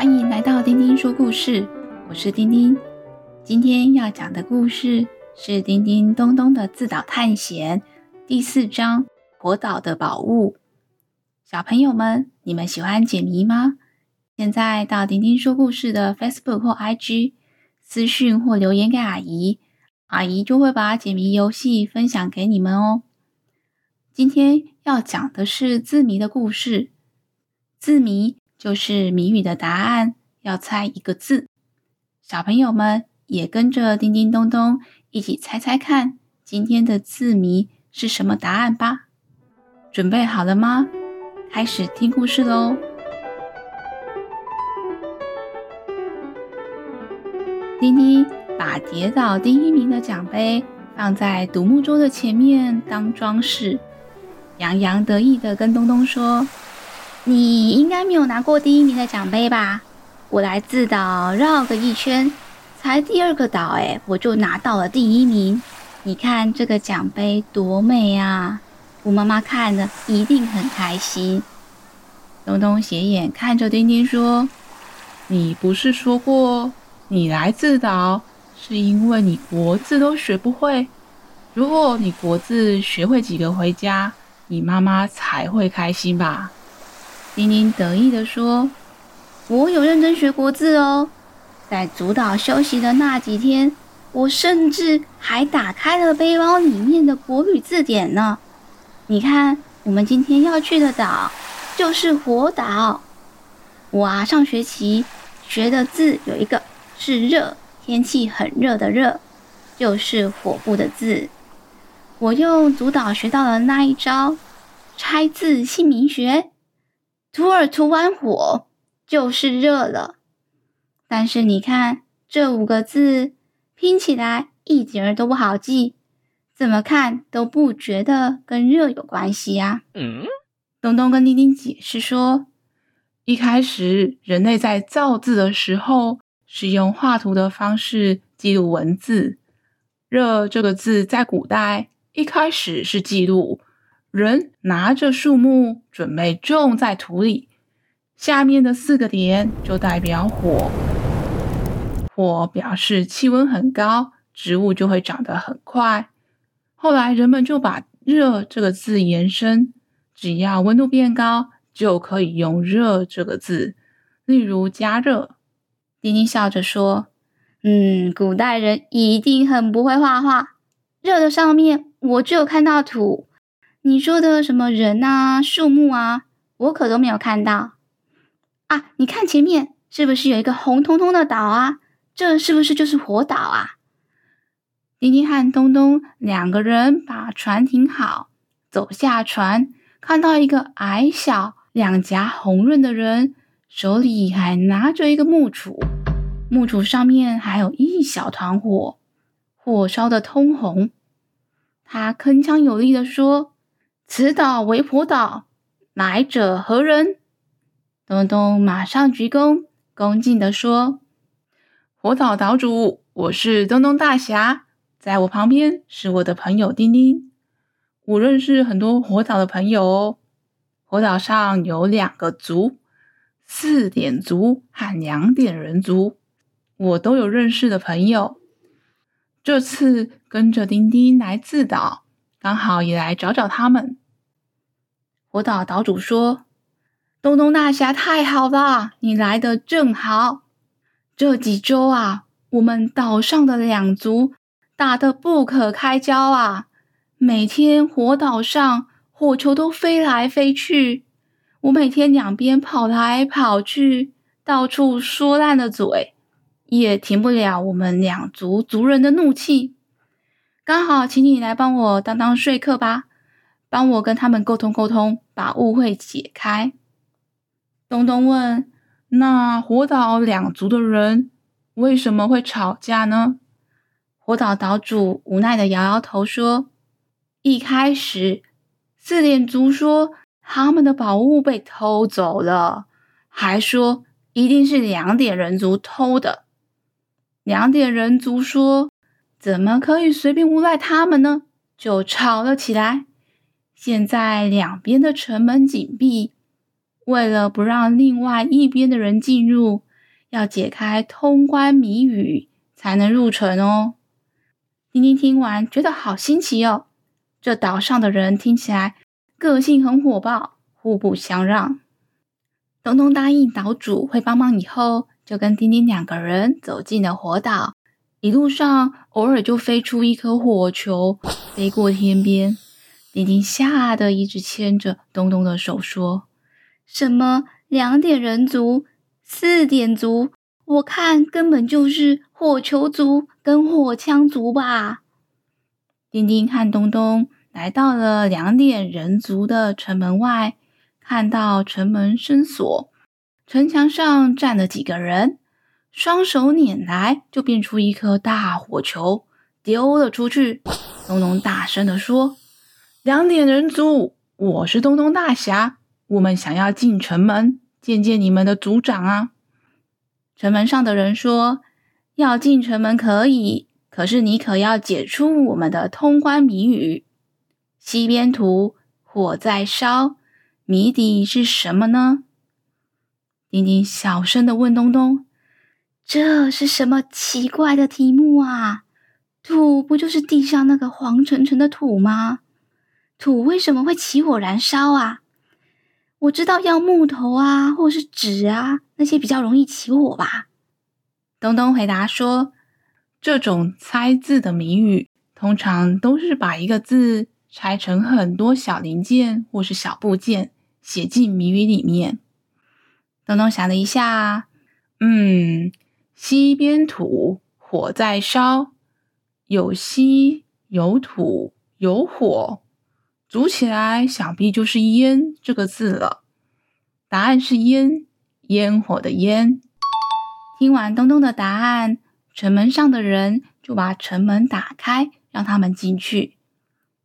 欢迎来到丁丁说故事，我是丁丁。今天要讲的故事是叮叮咚咚的自导探险第四章《火岛的宝物》。小朋友们，你们喜欢解谜吗？现在到丁丁说故事的 Facebook 或 IG 私讯或留言给阿姨，阿姨就会把解谜游戏分享给你们哦。今天要讲的是字谜的故事，字谜就是谜语的答案，要猜一个字。小朋友们也跟着叮叮咚咚一起猜猜看，今天的字谜是什么答案吧？准备好了吗？开始听故事喽！叮叮把跌倒第一名的奖杯放在独木舟的前面当装饰，洋洋得意地跟咚咚说：“你应该没有拿过第一名的奖杯吧？我来自岛绕个一圈，才第二个岛，哎，我就拿到了第一名。你看这个奖杯多美啊！”我妈妈看了一定很开心。东东斜眼看着丁丁说：“你不是说过你来自岛是因为你国字都学不会？如果你国字学会几个回家，你妈妈才会开心吧？”叮叮得意地说：“我有认真学国字哦，在主岛休息的那几天，我甚至还打开了背包里面的国语字典呢。”你看，我们今天要去的岛就是火岛。我啊，上学期学的字有一个是“热”，天气很热的“热”，就是火部的字。我用主岛学到了那一招拆字姓名学，涂尔涂完火就是热了。但是你看这五个字拼起来一点儿都不好记。怎么看都不觉得跟热有关系呀、啊。嗯，东东跟丁丁解释说，一开始人类在造字的时候是用画图的方式记录文字。热这个字在古代一开始是记录人拿着树木准备种在土里，下面的四个点就代表火，火表示气温很高，植物就会长得很快。后来人们就把“热”这个字延伸，只要温度变高，就可以用“热”这个字。例如加热。丁丁笑着说：“嗯，古代人一定很不会画画。热的上面我只有看到土，你说的什么人啊、树木啊，我可都没有看到。啊，你看前面是不是有一个红彤彤的岛啊？这是不是就是火岛啊？”丁丁和东东两个人把船停好，走下船，看到一个矮小、两颊红润的人，手里还拿着一个木杵，木杵上面还有一小团火，火烧得通红。他铿锵有力地说：“此岛为火岛，来者何人？”东东马上鞠躬，恭敬地说：“火岛岛主，我是东东大侠。”在我旁边是我的朋友丁丁，我认识很多火岛的朋友哦。火岛上有两个族，四点族和两点人族，我都有认识的朋友。这次跟着丁丁来自岛，刚好也来找找他们。火岛岛主说：“东东大侠太好了，你来的正好。这几周啊，我们岛上的两族。”打得不可开交啊！每天火岛上火球都飞来飞去，我每天两边跑来跑去，到处说烂了嘴，也停不了我们两族族人的怒气。刚好请你来帮我当当说客吧，帮我跟他们沟通沟通，把误会解开。东东问：“那火岛两族的人为什么会吵架呢？”火岛岛主无奈的摇摇头说：“一开始，四点族说他们的宝物被偷走了，还说一定是两点人族偷的。两点人族说，怎么可以随便诬赖他们呢？就吵了起来。现在两边的城门紧闭，为了不让另外一边的人进入，要解开通关谜语才能入城哦。丁丁听完觉得好新奇哦，这岛上的人听起来个性很火爆，互不相让。东东答应岛主会帮忙以后，就跟丁丁两个人走进了火岛。一路上偶尔就飞出一颗火球，飞过天边。丁丁吓得一直牵着东东的手说：“什么两点人族？”四点族，我看根本就是火球族跟火枪族吧。丁丁和东东来到了两点人族的城门外，看到城门深锁，城墙上站了几个人，双手拈来就变出一颗大火球，丢了出去。东东大声地说：“两点人族，我是东东大侠，我们想要进城门。”见见你们的族长啊！城门上的人说：“要进城门可以，可是你可要解出我们的通关谜语。西边土，火在烧，谜底是什么呢？”丁丁小声的问东东：“这是什么奇怪的题目啊？土不就是地上那个黄澄澄的土吗？土为什么会起火燃烧啊？”我知道要木头啊，或是纸啊，那些比较容易起火吧。东东回答说：“这种猜字的谜语，通常都是把一个字拆成很多小零件或是小部件，写进谜语里面。”东东想了一下，嗯，西边土，火在烧，有西有土有火。组起来，想必就是“烟”这个字了。答案是“烟”，烟火的“烟”。听完东东的答案，城门上的人就把城门打开，让他们进去。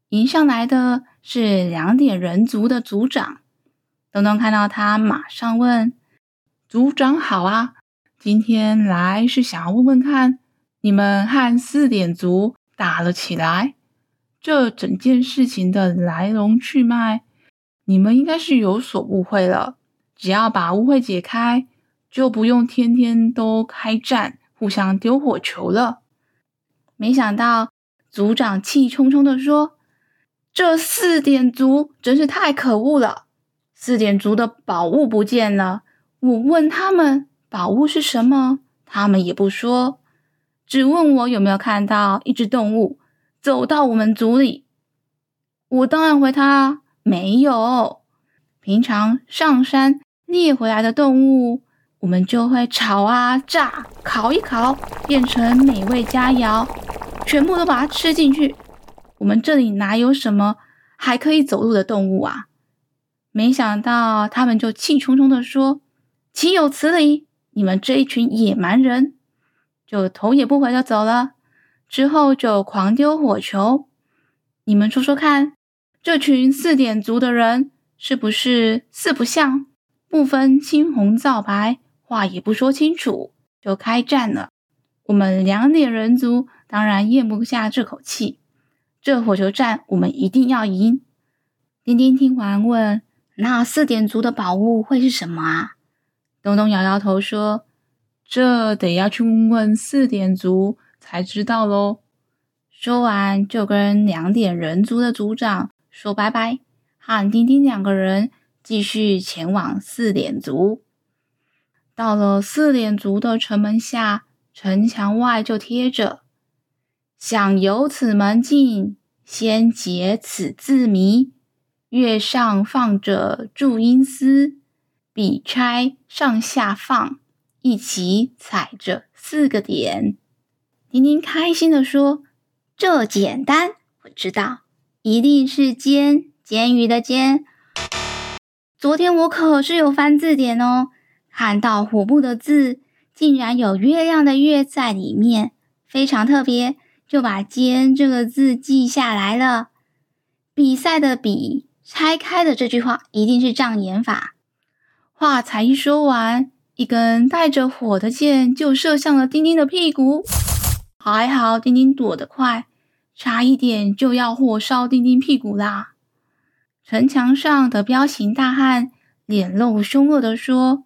迎上来的是两点人族的族长。东东看到他，马上问：“族长好啊，今天来是想要问问看，你们和四点族打了起来。”这整件事情的来龙去脉，你们应该是有所误会了。只要把误会解开，就不用天天都开战，互相丢火球了。没想到族长气冲冲地说：“这四点族真是太可恶了！四点族的宝物不见了，我问他们宝物是什么，他们也不说，只问我有没有看到一只动物。”走到我们族里，我当然回他没有。平常上山猎回来的动物，我们就会炒啊、炸、烤一烤，变成美味佳肴，全部都把它吃进去。我们这里哪有什么还可以走路的动物啊？没想到他们就气冲冲地说：“岂有此理！你们这一群野蛮人！”就头也不回地走了。之后就狂丢火球，你们说说看，这群四点族的人是不是四不像，不分青红皂白，话也不说清楚就开战了？我们两点人族当然咽不下这口气，这火球战我们一定要赢。丁丁听完问：“那四点族的宝物会是什么啊？”东东摇摇头说：“这得要去问问四点族。”才知道喽。说完，就跟两点人族的族长说拜拜，和丁丁两个人继续前往四点族。到了四点族的城门下，城墙外就贴着：“想由此门进，先解此字谜。月上放着注音丝，笔差上下放，一起踩着四个点。”丁丁开心地说：“这简单，我知道，一定是煎煎鱼的煎。昨天我可是有翻字典哦，看到火部的字竟然有月亮的月在里面，非常特别，就把煎这个字记下来了。比赛的比拆开的这句话一定是障眼法。话才一说完，一根带着火的箭就射向了丁丁的屁股。”还好，丁丁躲得快，差一点就要火烧丁丁屁股啦！城墙上的彪形大汉脸露凶恶地说：“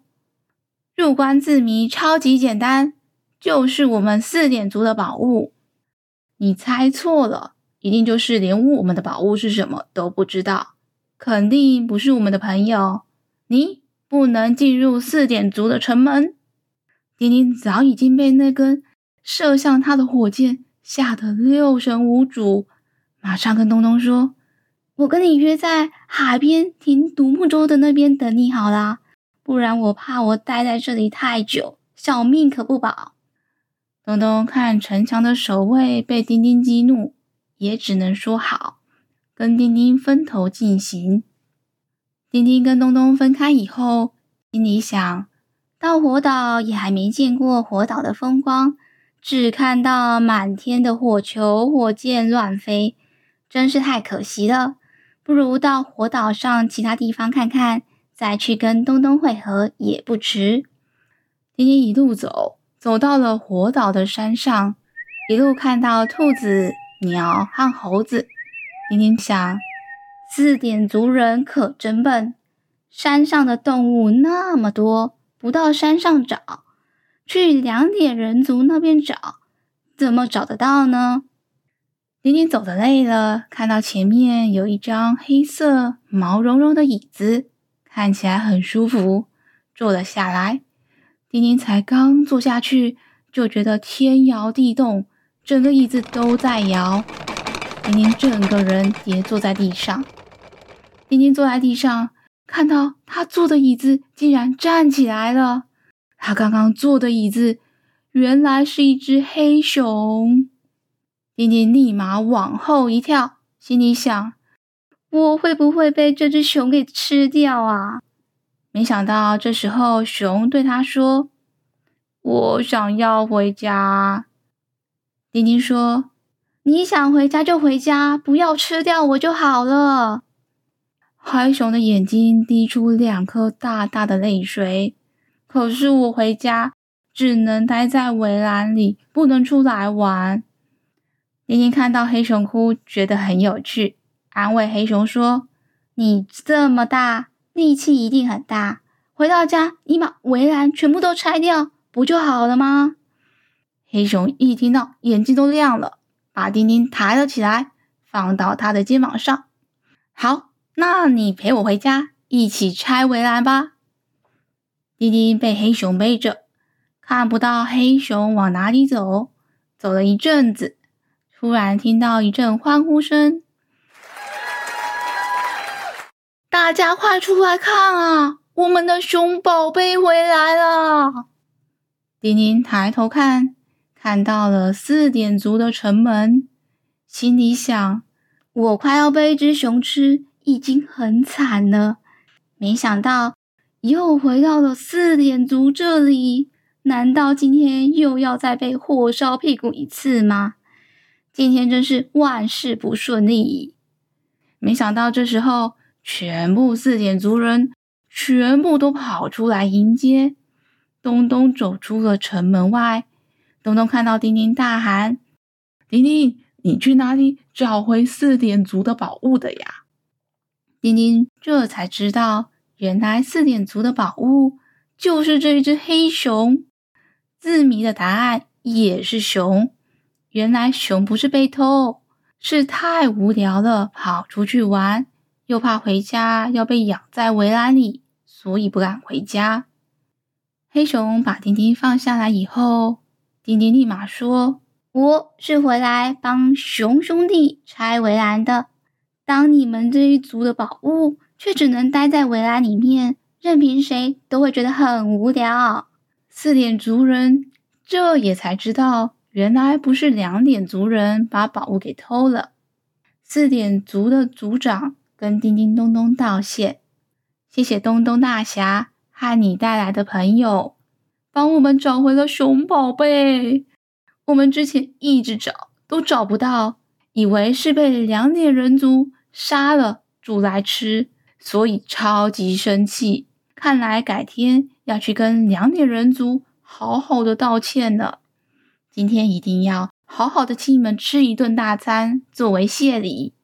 入关字谜超级简单，就是我们四点族的宝物。你猜错了，一定就是连我们的宝物是什么都不知道，肯定不是我们的朋友。你不能进入四点族的城门。丁丁早已经被那根射向他的火箭吓得六神无主，马上跟东东说：“我跟你约在海边停独木舟的那边等你好啦。”不然我怕我待在这里太久，小命可不保。东东看城墙的守卫被丁丁激怒，也只能说好，跟丁丁分头进行。丁丁跟东东分开以后，心里想到火岛也还没见过火岛的风光，只看到满天的火球、火箭乱飞，真是太可惜了。不如到火岛上其他地方看看。再去跟东东会合也不迟。丁丁一路走，走到了火岛的山上，一路看到兔子、鸟和猴子。丁丁想，四点族人可真笨，山上的动物那么多，不到山上找，去两点人族那边找，怎么找得到呢？丁丁走得累了，看到前面有一张黑色毛茸茸的椅子。看起来很舒服，坐了下来。丁丁才刚坐下去，就觉得天摇地动，整个椅子都在摇。丁丁整个人跌坐在地上。丁丁坐在地上，看到他坐的椅子竟然站起来了。他刚刚坐的椅子原来是一只黑熊。丁丁立马往后一跳，心里想。我会不会被这只熊给吃掉啊？没想到这时候熊对他说：“我想要回家。”丁丁说：“你想回家就回家，不要吃掉我就好了。”黑熊的眼睛滴出两颗大大的泪水。可是我回家只能待在围栏里，不能出来玩。丁丁看到黑熊哭，觉得很有趣。安慰黑熊说：“你这么大，力气一定很大。回到家，你把围栏全部都拆掉，不就好了吗？”黑熊一听到，眼睛都亮了，把丁丁抬了起来，放到他的肩膀上。好，那你陪我回家，一起拆围栏吧。丁丁被黑熊背着，看不到黑熊往哪里走。走了一阵子，突然听到一阵欢呼声。大家快出来看啊！我们的熊宝贝回来了！丁丁抬头看，看到了四点族的城门，心里想：我快要被一只熊吃，已经很惨了。没想到又回到了四点族这里，难道今天又要再被火烧屁股一次吗？今天真是万事不顺利。没想到这时候。全部四点族人全部都跑出来迎接。东东走出了城门外，东东看到丁丁，大喊：“丁丁，你去哪里找回四点族的宝物的呀？”丁丁这才知道，原来四点族的宝物就是这一只黑熊。字谜的答案也是熊。原来熊不是被偷，是太无聊了，跑出去玩。又怕回家要被养在围栏里，所以不敢回家。黑熊把丁丁放下来以后，丁丁立马说：“我是回来帮熊兄弟拆围栏的。当你们这一族的宝物却只能待在围栏里面，任凭谁都会觉得很无聊。”四点族人这也才知道，原来不是两点族人把宝物给偷了。四点族的族长。跟叮叮咚咚道谢，谢谢东东大侠和你带来的朋友，帮我们找回了熊宝贝。我们之前一直找都找不到，以为是被两点人族杀了煮来吃，所以超级生气。看来改天要去跟两点人族好好的道歉了。今天一定要好好的请你们吃一顿大餐作为谢礼。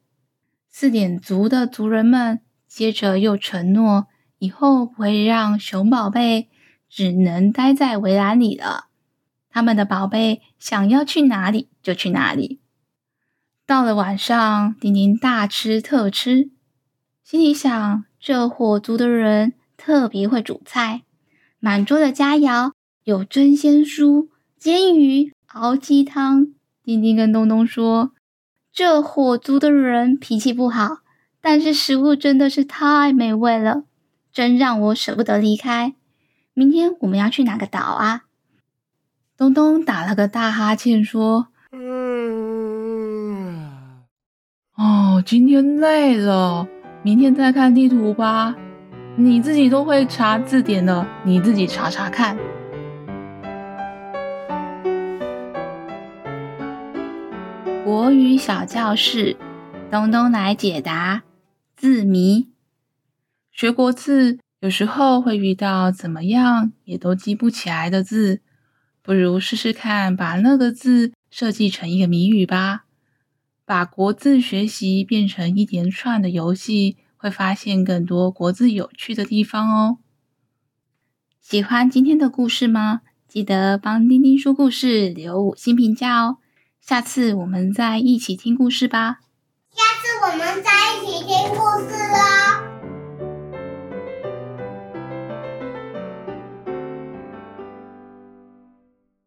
四点族的族人们接着又承诺，以后不会让熊宝贝只能待在围栏里了。他们的宝贝想要去哪里就去哪里。到了晚上，丁丁大吃特吃，心里想：这火族的人特别会煮菜，满桌的佳肴有蒸鲜蔬、煎鱼、熬鸡汤。丁丁跟东东说：“这火族的人脾气不好，但是食物真的是太美味了，真让我舍不得离开。明天我们要去哪个岛啊？”东东打了个大哈欠说：“嗯，哦，今天累了，明天再看地图吧。你自己都会查字典的，你自己查查看。”国语小教室，东东来解答字谜。学国字有时候会遇到怎么样也都记不起来的字，不如试试看把那个字设计成一个谜语吧。把国字学习变成一连串的游戏，会发现更多国字有趣的地方哦。喜欢今天的故事吗？记得帮丁丁说故事，留五星评价哦。下次我们再一起听故事吧。下次我们再一起听故事哦。